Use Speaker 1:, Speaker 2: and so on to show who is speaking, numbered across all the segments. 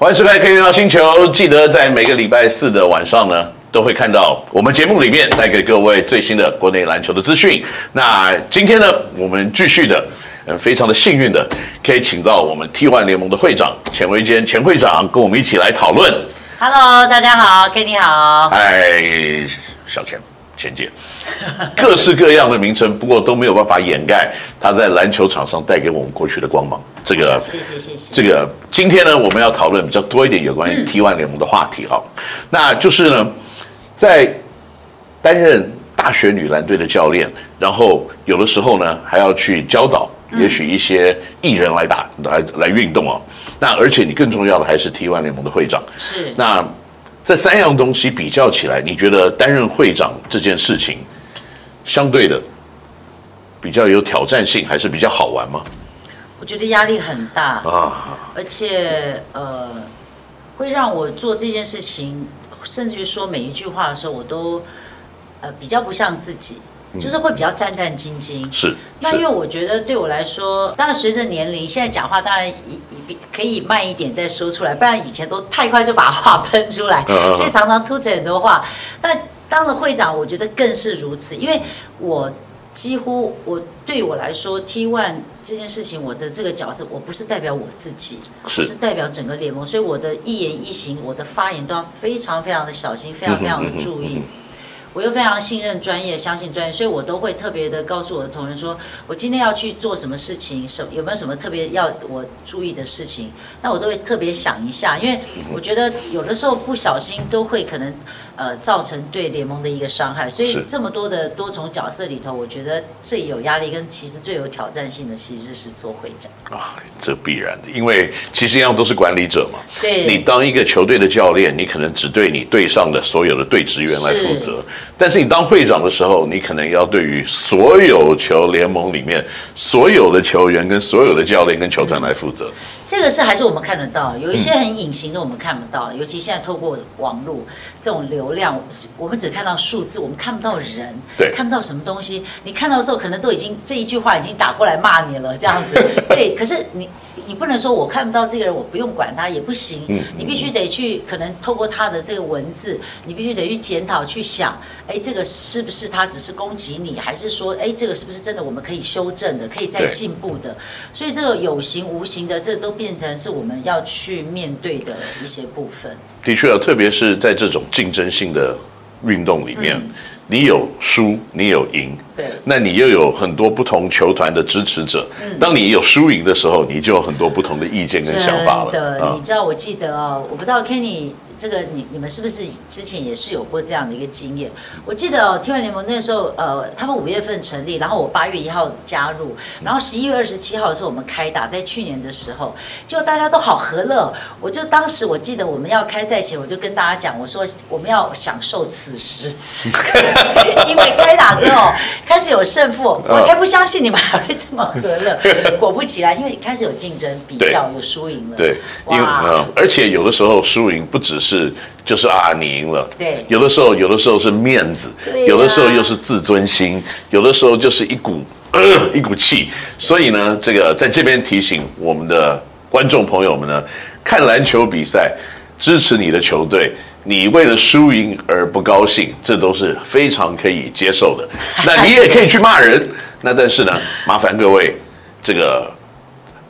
Speaker 1: 欢迎收看《K 联聊星球》，记得在每个礼拜四的晚上呢，都会看到我们节目里面带给各位最新的国内篮球的资讯。那今天呢，我们继续的，嗯，非常的幸运的，可以请到我们 T1 联盟的会长钱维坚钱会长跟我们一起来讨论。
Speaker 2: Hello，大家好，K 你好。
Speaker 1: 嗨，小钱。前进，各式各样的名称，不过都没有办法掩盖他在篮球场上带给我们过去的光芒。这个，
Speaker 2: 谢谢谢谢。
Speaker 1: 这个今天呢，我们要讨论比较多一点有关于 T1 联盟的话题哈、嗯。那就是呢，在担任大学女篮队的教练，然后有的时候呢，还要去教导，也许一些艺人来打、嗯、来来运动哦。那而且你更重要的还是 T1 联盟的会长。
Speaker 2: 是。
Speaker 1: 那。这三样东西比较起来，你觉得担任会长这件事情，相对的比较有挑战性，还是比较好玩吗？
Speaker 2: 我觉得压力很大
Speaker 1: 啊，
Speaker 2: 而且呃，会让我做这件事情，甚至于说每一句话的时候，我都呃比较不像自己。就是会比较战战兢兢，
Speaker 1: 是。
Speaker 2: 那因为我觉得对我来说，当然随着年龄，现在讲话当然可以慢一点再说出来，不然以前都太快就把话喷出来，所以常常吐着很多话。但当了会长，我觉得更是如此，因为我几乎我对我来说，T One 这件事情，我的这个角色，我不是代表我自己，是，是代表整个联盟，所以我的一言一行，我的发言都要非常非常的小心，非常非常的注意。我又非常信任专业，相信专业，所以我都会特别的告诉我的同仁说，我今天要去做什么事情，什有没有什么特别要我注意的事情，那我都会特别想一下，因为我觉得有的时候不小心都会可能。呃，造成对联盟的一个伤害，所以这么多的多重角色里头，我觉得最有压力跟其实最有挑战性的，其实是做会长
Speaker 1: 啊，这必然的，因为其实一样都是管理者嘛。
Speaker 2: 对，
Speaker 1: 你当一个球队的教练，你可能只对你队上的所有的队职员来负责，是，但是你当会长的时候，你可能要对于所有球联盟里面所有的球员跟所有的教练跟球团来负责。
Speaker 2: 这个是还是我们看得到，有一些很隐形的我们看不到，尤其现在透过网络这种流。流量，我们只看到数字，我们看不到人，
Speaker 1: 对，
Speaker 2: 看不到什么东西。你看到的时候，可能都已经这一句话已经打过来骂你了，这样子。对，可是你你不能说我看不到这个人，我不用管他也不行。嗯，你必须得去，可能透过他的这个文字，你必须得去检讨，去想，哎，这个是不是他只是攻击你，还是说，哎，这个是不是真的我们可以修正的，可以再进步的？所以这个有形无形的，这都变成是我们要去面对的一些部分。
Speaker 1: 的确，特别是在这种竞争性的运动里面，嗯、你有输，你有赢，
Speaker 2: 对，
Speaker 1: 那你又有很多不同球团的支持者。嗯、当你有输赢的时候，你就有很多不同的意见跟想法了。
Speaker 2: 真的，嗯、你知道，我记得哦，我不知道 Kenny。这个你你们是不是之前也是有过这样的一个经验？我记得哦，T1 联盟那时候，呃，他们五月份成立，然后我八月一号加入，然后十一月二十七号的时候我们开打，在去年的时候，就大家都好和乐。我就当时我记得我们要开赛前，我就跟大家讲，我说我们要享受此时此刻，因为开打之后开始有胜负，我才不相信你们还会这么和乐。果不其然，因为开始有竞争、比较、有输赢了。
Speaker 1: 对，因为嗯，而且有的时候输赢不只是。是，就是啊，你赢了。
Speaker 2: 对，
Speaker 1: 有的时候，有的时候是面子，有的时候又是自尊心，有的时候就是一股、呃、一股气。所以呢，这个在这边提醒我们的观众朋友们呢，看篮球比赛，支持你的球队，你为了输赢而不高兴，这都是非常可以接受的。那你也可以去骂人，那但是呢，麻烦各位这个。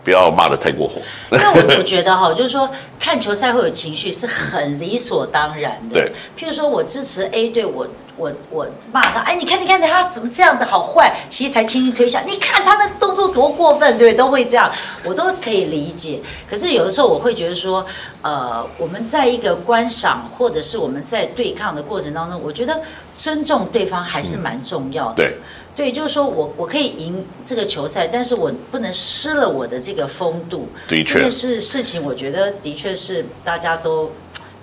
Speaker 1: 不要骂的太过火。
Speaker 2: 那我我觉得哈，就是说看球赛会有情绪是很理所当然的。
Speaker 1: 对。
Speaker 2: 譬如说我支持 A 队，我我我骂他，哎，你看你看他怎么这样子，好坏。其实才轻轻推下，你看他的动作多过分，对，都会这样，我都可以理解。可是有的时候我会觉得说，呃，我们在一个观赏或者是我们在对抗的过程当中，我觉得尊重对方还是蛮重要的。
Speaker 1: 对。
Speaker 2: 对，就是说我我可以赢这个球赛，但是我不能失了我的这个风度。
Speaker 1: 的确，
Speaker 2: 这件事事情，我觉得的确是大家都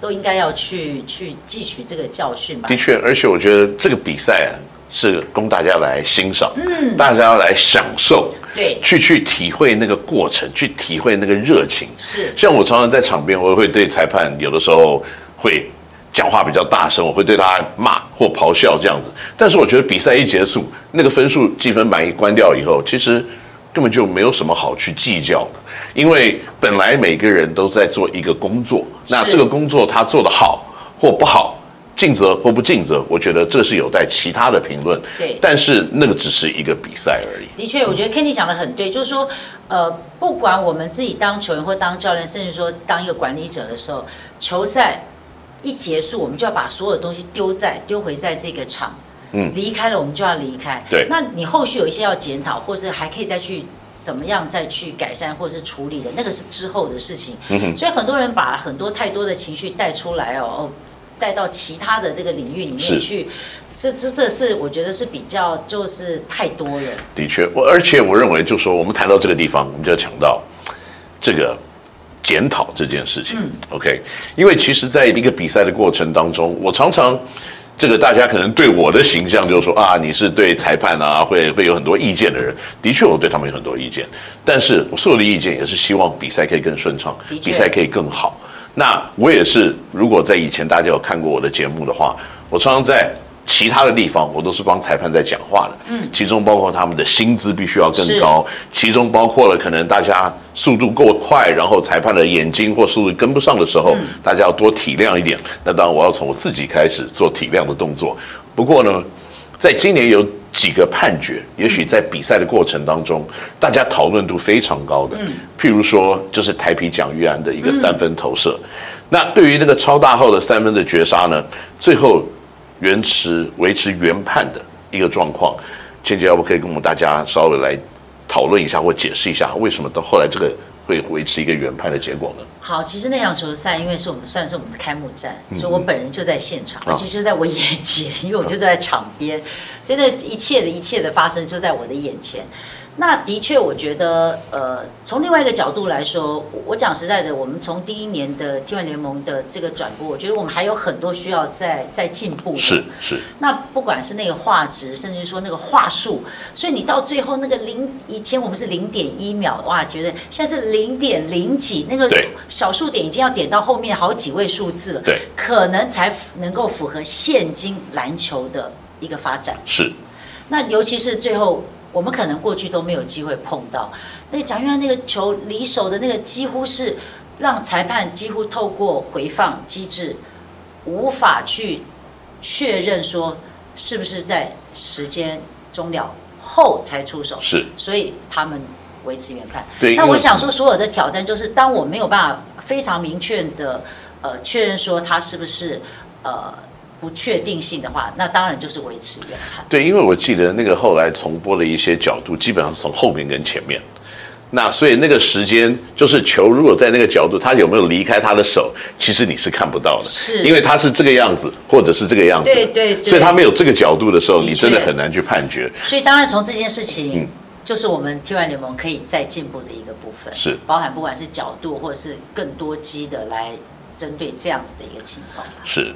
Speaker 2: 都应该要去去汲取这个教训吧。
Speaker 1: 的确，而且我觉得这个比赛啊，是供大家来欣赏，嗯，大家要来享受，
Speaker 2: 对，
Speaker 1: 去去体会那个过程，去体会那个热情。
Speaker 2: 是，
Speaker 1: 像我常常在场边，我也会对裁判有的时候会。讲话比较大声，我会对他骂或咆哮这样子。但是我觉得比赛一结束，那个分数计分板一关掉以后，其实根本就没有什么好去计较的，因为本来每个人都在做一个工作，那这个工作他做得好或不好，尽责或不尽责，我觉得这是有待其他的评论。
Speaker 2: 对，
Speaker 1: 但是那个只是一个比赛而已。
Speaker 2: 的确，我觉得 Kenny 讲的很对，就是说，呃，不管我们自己当球员或当教练，甚至说当一个管理者的时候，球赛一结束，我们就要把所有的东西丢在丢回在这个场。嗯，离开了我们就要离开。
Speaker 1: 对，
Speaker 2: 那你后续有一些要检讨，或是还可以再去怎么样再去改善或者是处理的，那个是之后的事情。嗯哼。所以很多人把很多太多的情绪带出来哦，带到其他的这个领域里面去，这这这是我觉得是比较就是太多了。
Speaker 1: 的确，我而且我认为就是说我们谈到这个地方，我们就要讲到这个检讨这件事情。嗯。OK，因为其实在一个比赛的过程当中，我常常。这个大家可能对我的形象就是说啊，你是对裁判啊会会有很多意见的人。的确，我对他们有很多意见，但是我所有的意见也是希望比赛可以更顺畅，比赛可以更好。那我也是，如果在以前大家有看过我的节目的话，我常常在。其他的地方，我都是帮裁判在讲话的。嗯，其中包括他们的薪资必须要更高，其中包括了可能大家速度够快，然后裁判的眼睛或速度跟不上的时候，嗯、大家要多体谅一点。那当然，我要从我自己开始做体谅的动作。不过呢，在今年有几个判决，也许在比赛的过程当中，大家讨论度非常高的。嗯，譬如说，就是台皮蒋玉安的一个三分投射。嗯、那对于那个超大号的三分的绝杀呢，最后。维持维持原判的一个状况，倩姐要不可以跟我们大家稍微来讨论一下或解释一下，为什么到后来这个会维持一个原判的结果呢？
Speaker 2: 好，其实那场球赛因为是我们算是我们的开幕战，嗯、所以我本人就在现场，而且就在我眼前，因为我就在场边，所以那一切的一切的发生就在我的眼前。那的确，我觉得，呃，从另外一个角度来说，我讲实在的，我们从第一年的 T1 联盟的这个转播，我觉得我们还有很多需要再再进步的。
Speaker 1: 是是。
Speaker 2: 那不管是那个画质，甚至说那个话术，所以你到最后那个零，以前我们是零点一秒，哇，觉得现在是零点零几，那个小数点已经要点到后面好几位数字了。
Speaker 1: 对。
Speaker 2: 可能才能够符合现今篮球的一个发展。
Speaker 1: 是。
Speaker 2: 那尤其是最后。我们可能过去都没有机会碰到，那蒋玉安那个球离手的那个，几乎是让裁判几乎透过回放机制无法去确认说是不是在时间终了后才出手，
Speaker 1: 是，
Speaker 2: 所以他们维持原判。
Speaker 1: 对，
Speaker 2: 那我想说，所有的挑战就是当我没有办法非常明确的呃确认说他是不是呃。不确定性的话，那当然就是维持原判。
Speaker 1: 对，因为我记得那个后来重播的一些角度，基本上从后面跟前面。那所以那个时间，就是球如果在那个角度，他有没有离开他的手，其实你是看不到的。
Speaker 2: 是，
Speaker 1: 因为他是这个样子，或者是这个样子。
Speaker 2: 对对对。
Speaker 1: 所以他没有这个角度的时候，你真的很难去判决。
Speaker 2: 所以当然从这件事情，嗯，就是我们 T1 联盟可以再进步的一个部分。
Speaker 1: 是，
Speaker 2: 包含不管是角度，或者是更多机的来针对这样子的一个情况。
Speaker 1: 是。